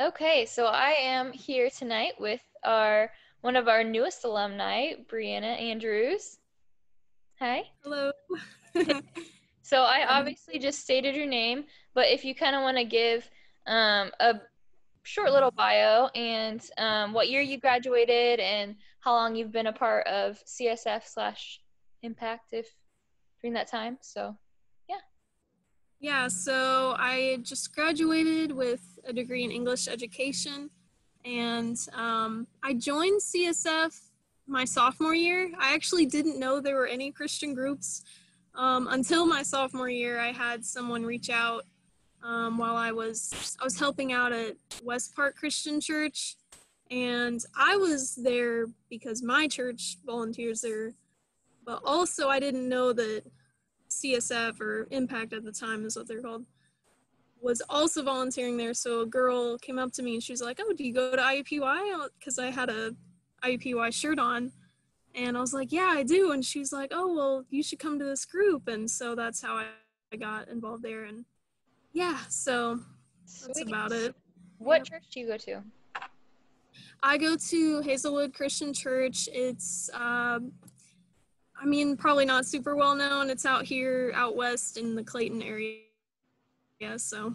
Okay, so I am here tonight with our one of our newest alumni, Bryanna Andrews. Hi. Hello. So I obviously just stated your name, but if you kind of want to give um, a short little bio and um, what year you graduated and how long you've been a part of CSF slash Impact if during that time. So yeah, so I just graduated with a degree in English education, and um, I joined CSF my sophomore year. I actually didn't know there were any Christian groups um, until my sophomore year. I had someone reach out um, while I was I was helping out at West Park Christian Church, and I was there because my church volunteers there, but also I didn't know that CSF or Impact at the time is what they're called was also volunteering there. So a girl came up to me and she was like, "Oh, do you go to IUPUI?" Because I had a IUPUI shirt on, and I was like, "Yeah, I do." And she's like, "Oh, well, you should come to this group." And so that's how I, I got involved there. And yeah, so that's Sweet. about it. what Yep. church do you go to? I go to Hazelwood Christian Church. It's, um, I mean, probably not super well known. It's out here, out west in the Clayton area. Yeah, so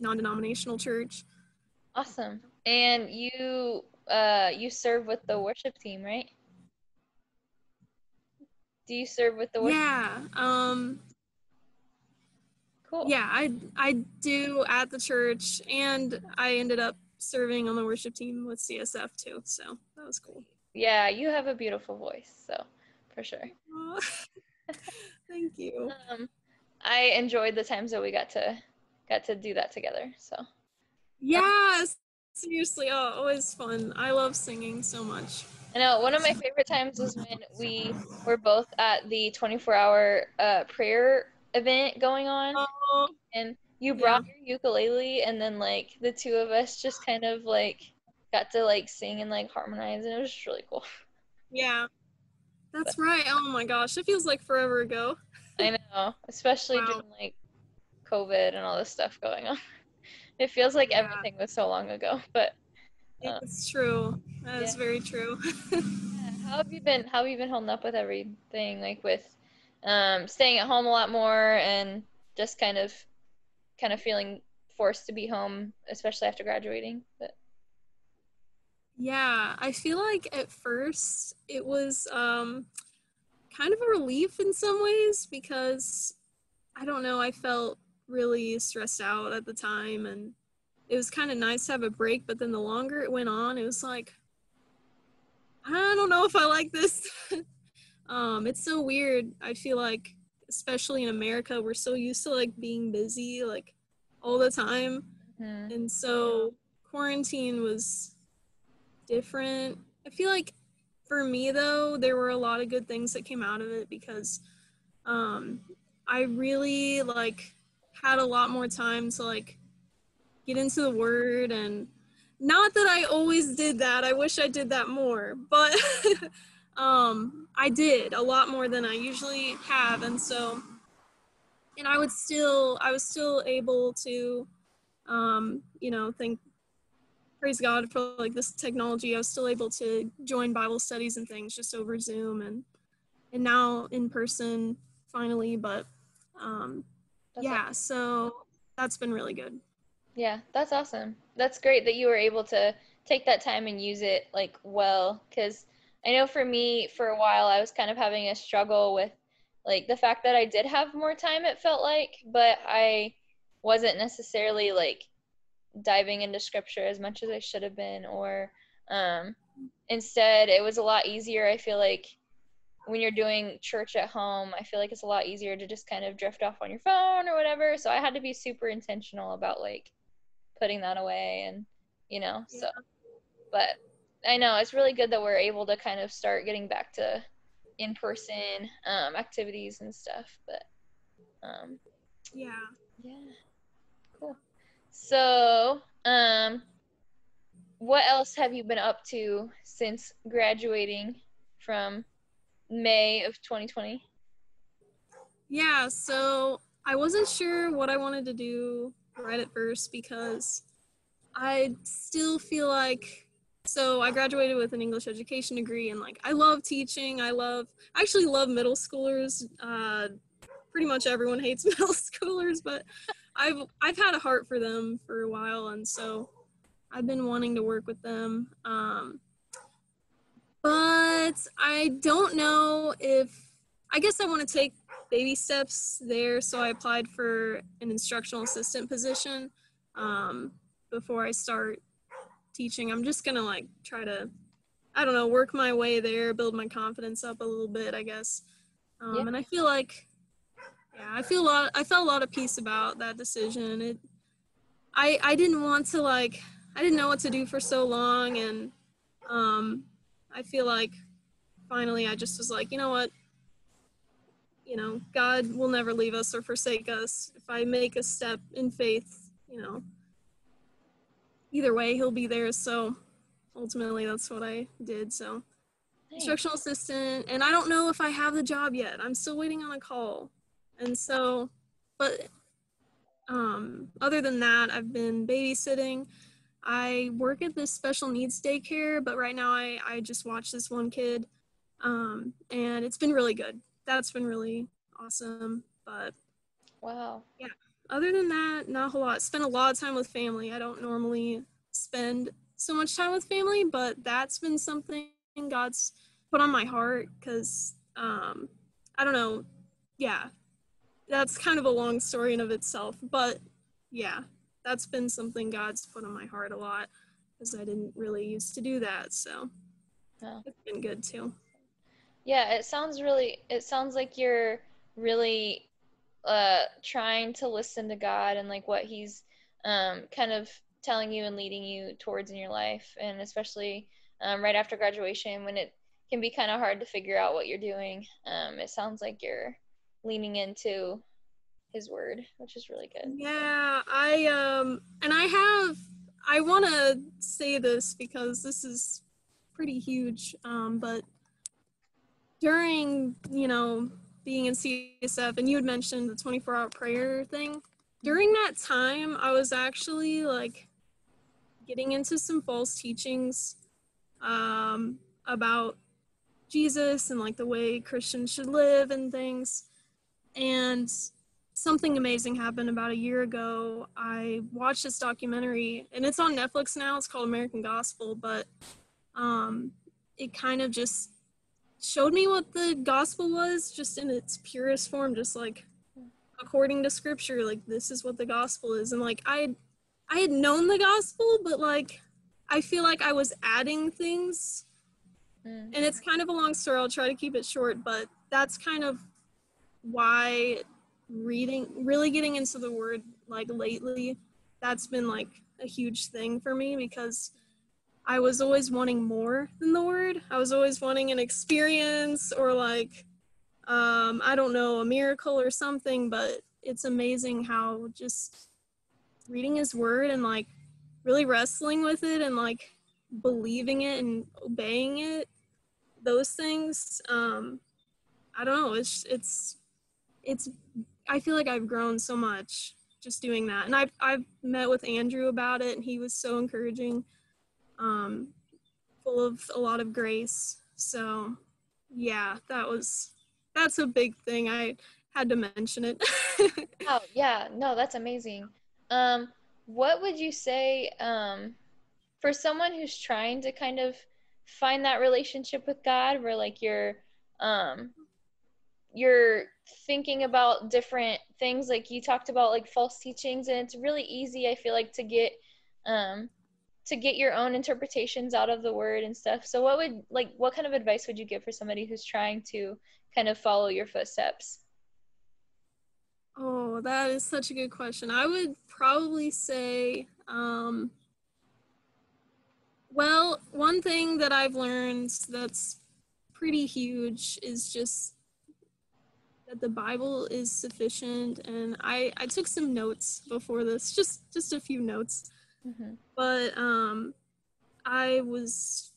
non-denominational church. Awesome. And you uh you serve with the worship team, right? Do you serve with the worship? Yeah, um, Cool. yeah, I I do at the church, and I ended up serving on the worship team with CSF too. So that was cool. Yeah, you have a beautiful voice, so for sure. Thank you. Um, I enjoyed the times that we got to got to do that together. So Yeah, seriously, oh, always fun. I love singing so much. I know one of my favorite times was when we were both at the 24 hour uh, prayer event going on, Oh, and you brought your ukulele, and then like the two of us just kind of like got to like sing and like harmonize, and it was just really cool. yeah. That's right. Oh my gosh, it feels like forever ago. I know, especially Wow. during like COVID and all this stuff going on. It feels like Yeah. everything was so long ago, but It's true. That is yeah. very true. how have you been? How have you been holding up with everything? Like with um, staying at home a lot more and just kind of, kind of feeling forced to be home, especially after graduating. But yeah, I feel like at first it was um, kind of a relief in some ways because I don't know, I felt really stressed out at the time and it was kind of nice to have a break, but then the longer it went on, it was like, I don't know if I like this. um, it's so weird. I feel like, especially in America, we're so used to like being busy like all the time. hmm, And so quarantine was different. I feel like for me though, there were a lot of good things that came out of it because um I really like had a lot more time to like get into the word and not that I always did that. I wish I did that more, but um I did a lot more than I usually have and so and I would still I was still able to um you know think praise God for like this technology. I was still able to join Bible studies and things just over Zoom and and now in person finally, but um that's yeah, so that's been really good. Yeah, that's awesome. That's great that you were able to take that time and use it like well cuz I know for me for a while I was kind of having a struggle with like the fact that I did have more time it felt like, but I wasn't necessarily like diving into scripture as much as I should have been or um instead it was a lot easier I feel like when you're doing church at home, I feel like it's a lot easier to just kind of drift off on your phone or whatever. So I had to be super intentional about like putting that away and you know, so but I know it's really good that we're able to kind of start getting back to in person um activities and stuff. But um Yeah. yeah. Cool. So, um what else have you been up to since graduating from May of 2020? Yeah, so I wasn't sure what I wanted to do right at first because I still feel like so I graduated with an English education degree and like I love teaching. I love I actually love middle schoolers. Uh, pretty much everyone hates middle schoolers, but I've I've had a heart for them for a while and so I've been wanting to work with them. Um, but I don't know if I guess I want to take baby steps there. So I applied for an instructional assistant position um, before I start teaching. I'm just gonna like try to, I don't know, work my way there, build my confidence up a little bit, I guess. Um, yeah. And I feel like, yeah, I feel a lot. I felt a lot of peace about that decision. It, I I didn't want to like, I didn't know what to do for so long, and um, I feel like finally I just was like, you know what, you know, God will never leave us or forsake us. If I make a step in faith, you know, either way, he'll be there. So ultimately, that's what I did. So instructional assistant, and I don't know if I have the job yet. I'm still waiting on a call. And so, but um, other than that, I've been babysitting. I work at this special needs daycare, but right now I, I just watch this one kid. Um, and it's been really good that's been really awesome. But wow, yeah. Other than that, not a whole lot. Spend a lot of time with family. I don't normally spend so much time with family, but that's been something God's put on my heart because um, I don't know. Yeah, that's kind of a long story in of itself, but yeah, that's been something God's put on my heart a lot because I didn't really used to do that. So oh. it's been good too. Yeah, it sounds really it sounds like you're really uh trying to listen to God and like what he's um kind of telling you and leading you towards in your life and especially um, right after graduation when it can be kind of hard to figure out what you're doing. Um, it sounds like you're leaning into his word, which is really good. Yeah, I um and I have I want to say this because this is pretty huge um but during, you know, being in CSF, and you had mentioned the 24 hour prayer thing, during that time, I was actually like getting into some false teachings um, about Jesus and like the way Christians should live and things. And something amazing happened about a year ago. I watched this documentary, and it's on Netflix now. It's called American Gospel, but um, it kind of just showed me what the gospel was just in its purest form just like according to scripture like this is what the gospel is and like i i had known the gospel but like i feel like i was adding things mm. and it's kind of a long story i'll try to keep it short but that's kind of why reading really getting into the word like lately that's been like a huge thing for me because I was always wanting more than the word. I was always wanting an experience or like um, I don't know, a miracle or something, but it's amazing how just reading his word and like really wrestling with it and like believing it and obeying it, those things, um, I don't know, it's it's it's I feel like I've grown so much just doing that. And I've I've met with Andrew about it and he was so encouraging um, full of a lot of grace. So, yeah, that was that's a big thing. I had to mention it. oh yeah, no, that's amazing. Um, what would you say um, for someone who's trying to kind of find that relationship with God, where like you're um, you're thinking about different things, like you talked about like false teachings, and it's really easy. I feel like to get um, to get your own interpretations out of the word and stuff. So what would like what kind of advice would you give for somebody who's trying to kind of follow your footsteps? Oh, that is such a good question. I would probably say um well, one thing that I've learned that's pretty huge is just that the Bible is sufficient and I I took some notes before this, just just a few notes. Mm-hmm. But um, I was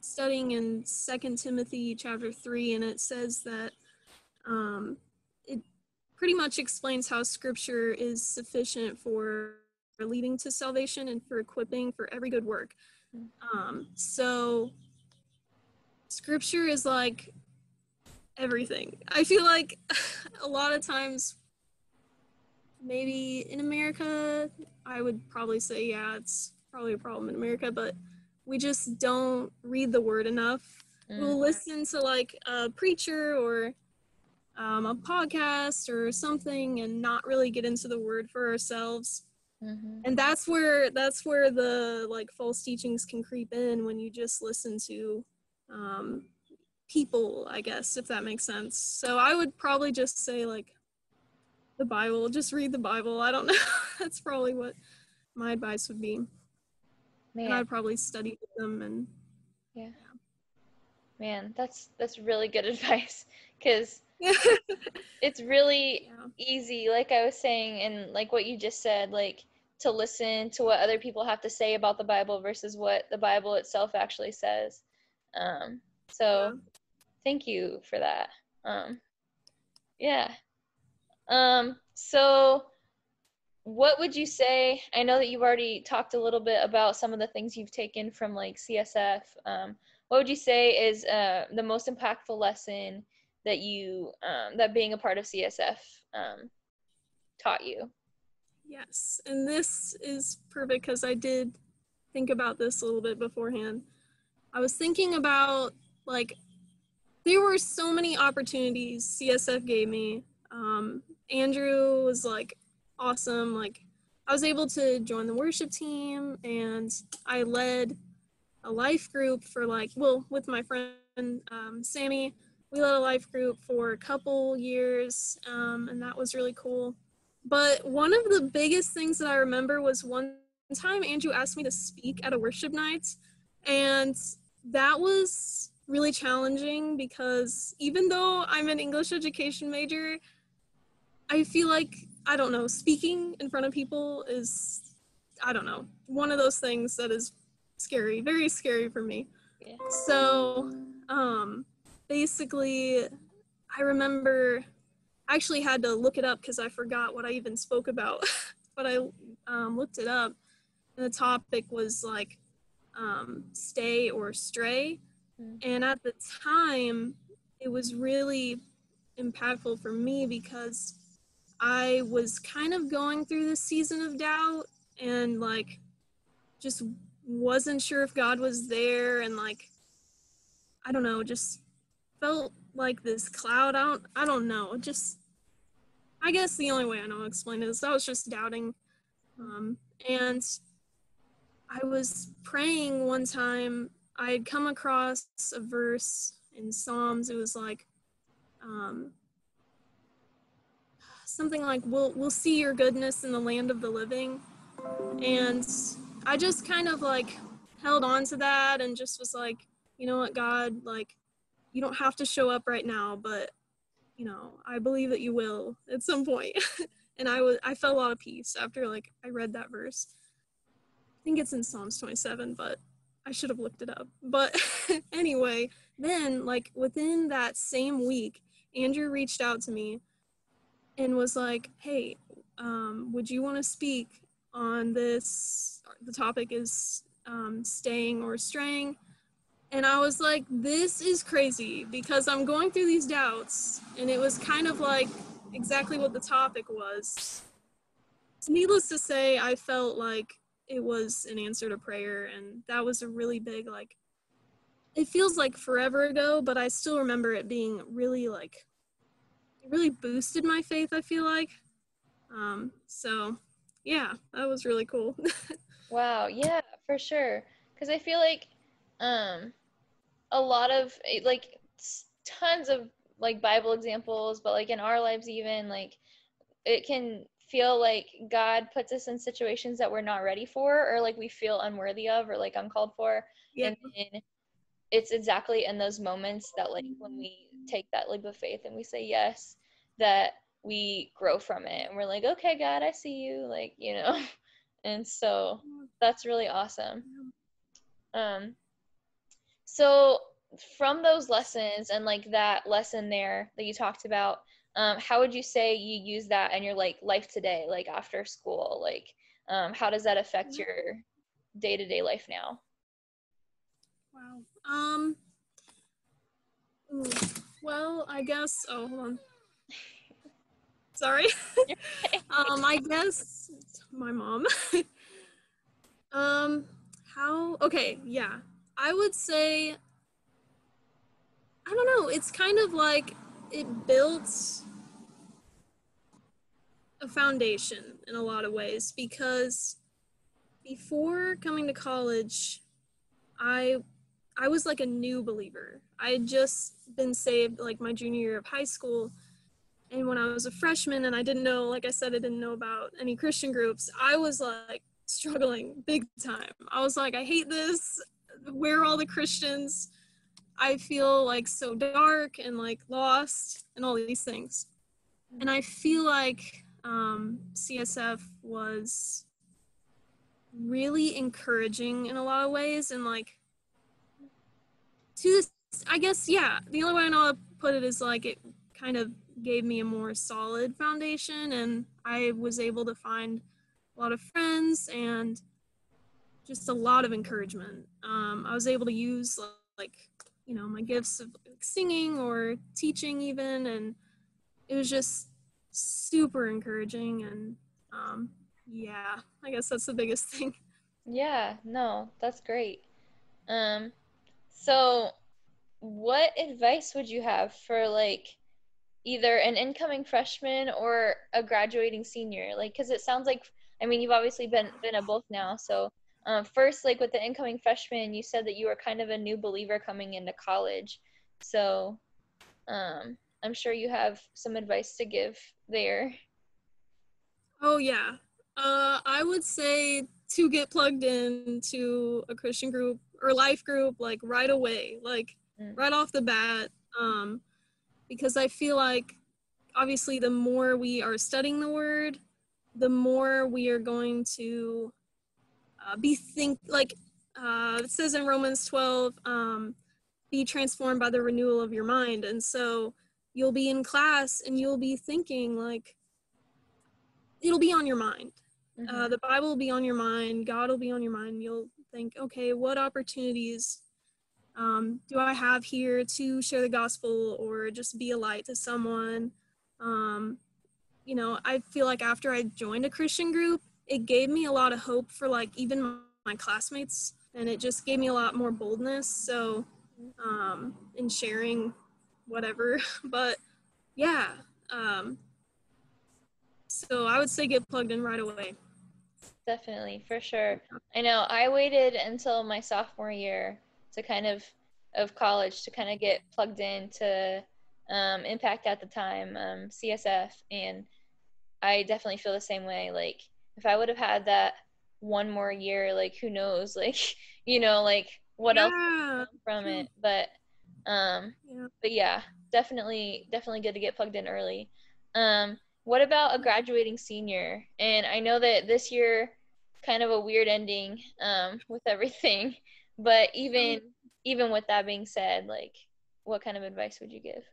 studying in Second Timothy chapter three, and it says that um, it pretty much explains how Scripture is sufficient for leading to salvation and for equipping for every good work. Mm-hmm. Um, so scripture is like everything. I feel like a lot of times, maybe in America, I would probably say, yeah, it's probably a problem in America, but we just don't read the word enough. We'll Mm. listen to like a preacher or um, a podcast or something and not really get into the word for ourselves Mhm. and that's where that's where the like false teachings can creep in when you just listen to um, people i guess if that makes sense so i would probably just say like the bible just read the bible i don't know that's probably what my advice would be and i'd probably study with them and Yeah. man, that's that's really good advice because it's really yeah easy, like I was saying, and like what you just said, like to listen to what other people have to say about the Bible versus what the Bible itself actually says. Um, so Yeah. Thank you for that. Um, yeah. Um, so what would you say? I know that you've already talked a little bit about some of the things you've taken from like CSF. Um, what would you say is uh, the most impactful lesson that you um, that being a part of CSF um, taught you? Yes, and this is perfect because I did think about this a little bit beforehand. I was thinking about like there were so many opportunities CSF gave me. Um, Andrew was like awesome. Like I was able to join the worship team, and I led a life group for like well with my friend um, Sammy. We led a life group for a couple years, um, and that was really cool. But one of the biggest things that I remember was one time Andrew asked me to speak at a worship night. And that was really challenging because even though I'm an English education major, I feel like, I don't know, speaking in front of people is, I don't know, one of those things that is scary, very scary for me. Yeah. So, um, basically, I remember I actually had to look it up because I forgot what I even spoke about, but I um, looked it up, and the topic was like um, stay or stray. And at the time, it was really impactful for me because I was kind of going through this season of doubt and like just wasn't sure if God was there and like I don't know, just felt like this cloud. I don't I don't know. Just I guess the only way I know to explain it is I was just doubting. Um, and I was praying one time. I had come across a verse in Psalms. It was like um, something like we'll we'll see your goodness in the land of the living. And I just kind of like held on to that and just was like, you know what, God, like you don't have to show up right now, but you know, I believe that you will at some point. and I was I felt a lot of peace after like I read that verse. I think it's in Psalms 27, but I should have looked it up. But anyway, then like within that same week, Andrew reached out to me and was like, "Hey, um, would you want to speak on this? The topic is um, staying or straying." And I was like, this is crazy because I'm going through these doubts. And it was kind of like exactly what the topic was. Needless to say, I felt like it was an answer to prayer. And that was a really big, like, it feels like forever ago, but I still remember it being really, like, it really boosted my faith, I feel like. Um, so, yeah, that was really cool. Wow, yeah, for sure. Because I feel like um, a lot of like tons of like Bible examples, but like in our lives, even like it can feel like God puts us in situations that we're not ready for, or like we feel unworthy of, or like uncalled for. yeah. And then it's exactly in those moments that like when we take that leap of faith and we say yes, that we grow from it, and we're like, okay, God, I see you, like you know. And so that's really awesome. Um, so from those lessons and like that lesson there that you talked about, um, how would you say you use that in your like life today, like after school? Like, um, how does that affect your day-to-day life now Wow. Um. Well, I guess. Oh, hold on. Sorry. um, I guess my mom. um, how? Okay, yeah. I would say. I don't know. It's kind of like it built a foundation in a lot of ways because before coming to college, I I was like a new believer. I had just been saved like my junior year of high school. And when I was a freshman and I didn't know, like I said, I didn't know about any Christian groups, I was like struggling big time. I was like, I hate this. Where are all the Christians? I feel like so dark and like lost and all these things. And I feel like um, CSF was really encouraging in a lot of ways and like to this i guess yeah the only way i know to put it is like it kind of gave me a more solid foundation and i was able to find a lot of friends and just a lot of encouragement um, i was able to use like you know my gifts of singing or teaching even and it was just super encouraging and um, yeah i guess that's the biggest thing Yeah, no, that's great. Um, so what advice would you have for like either an incoming freshman or a graduating senior? Like, cause it sounds like, I mean, you've obviously been been a both now. So, um, first, like with the incoming freshman, you said that you were kind of a new believer coming into college. So, um, I'm sure you have some advice to give there. Oh yeah. Uh, I would say to get plugged in to a Christian group or life group like right away, like Mm. right off the bat, um, because I feel like obviously the more we are studying the word, the more we are going to uh, be think like uh, it says in Romans 12, um, be transformed by the renewal of your mind, and so you'll be in class and you'll be thinking like it'll be on your mind. Mhm. uh, the bible will be on your mind. God will be on your mind. You'll think okay what opportunities um, do i have here to share the gospel or just be a light to someone? Um, you know i feel like after i joined a christian group it gave me a lot of hope for like even my classmates and it just gave me a lot more boldness so um, in sharing whatever but yeah um, so i would say get plugged in right away Definitely, for sure. I know I waited until my sophomore year to kind of of college to kind of get plugged into um, Impact at the time, um, CSF, and I definitely feel the same way. Like if I would have had that one more year, like who knows, like you know, like what else yeah, come from it. But um, yeah. but yeah, definitely, definitely good to get plugged in early. Um, what about a graduating senior? And I know that this year, kind of a weird ending um, with everything. But even even with that being said, like, what kind of advice would you give?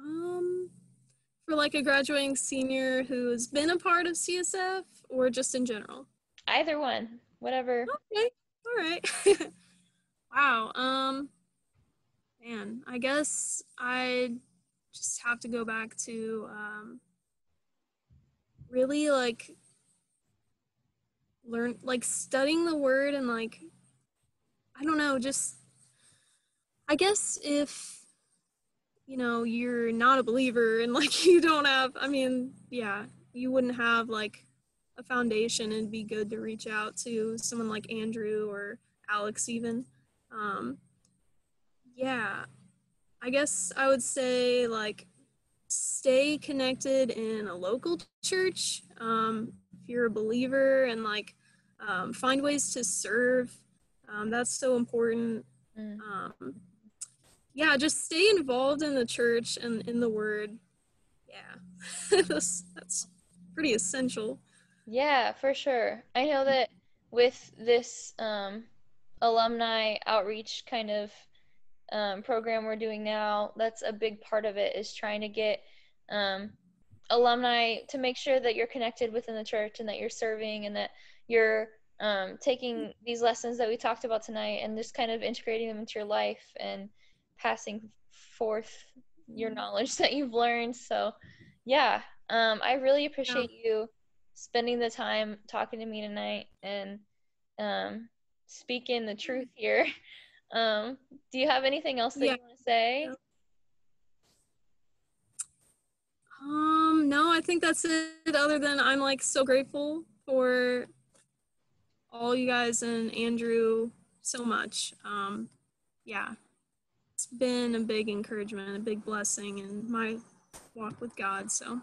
Um, for like a graduating senior who's been a part of CSF or just in general. Either one, whatever. Okay, all right. wow. Um, man, I guess I just have to go back to um, really like learn like studying the word and like I don't know, just I guess if you know you're not a believer and like you don't have I mean, yeah, you wouldn't have like a foundation and be good to reach out to someone like Andrew or Alex even. Um yeah. I guess I would say like stay connected in a local church um, if you're a believer and like um, find ways to serve um, that's so important Mm. um, yeah just stay involved in the church and in the word. Yeah. That's, that's pretty essential. Yeah, for sure. I know that with this um, alumni outreach kind of um, program we're doing now, that's a big part of it is trying to get um, alumni to make sure that you're connected within the church and that you're serving and that you're um, taking these lessons that we talked about tonight and just kind of integrating them into your life and passing forth your knowledge that you've learned. So, yeah, um, I really appreciate yeah. you spending the time talking to me tonight and um, speaking the truth here. Um, do you have anything else that yeah. you want to say? Um, no, I think that's it. Other than I'm like so grateful for all you guys and Andrew so much. Um, yeah, been a big encouragement, a big blessing in my walk with God. So,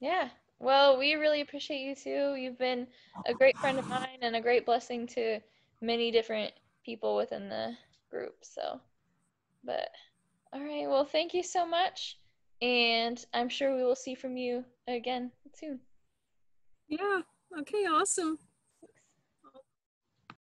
yeah. Well, we really appreciate you too. You've been a great friend of mine and a great blessing to many different people within the group. So, but all right. Well, thank you so much. And I'm sure we will see from you again soon. Yeah. Okay. Awesome.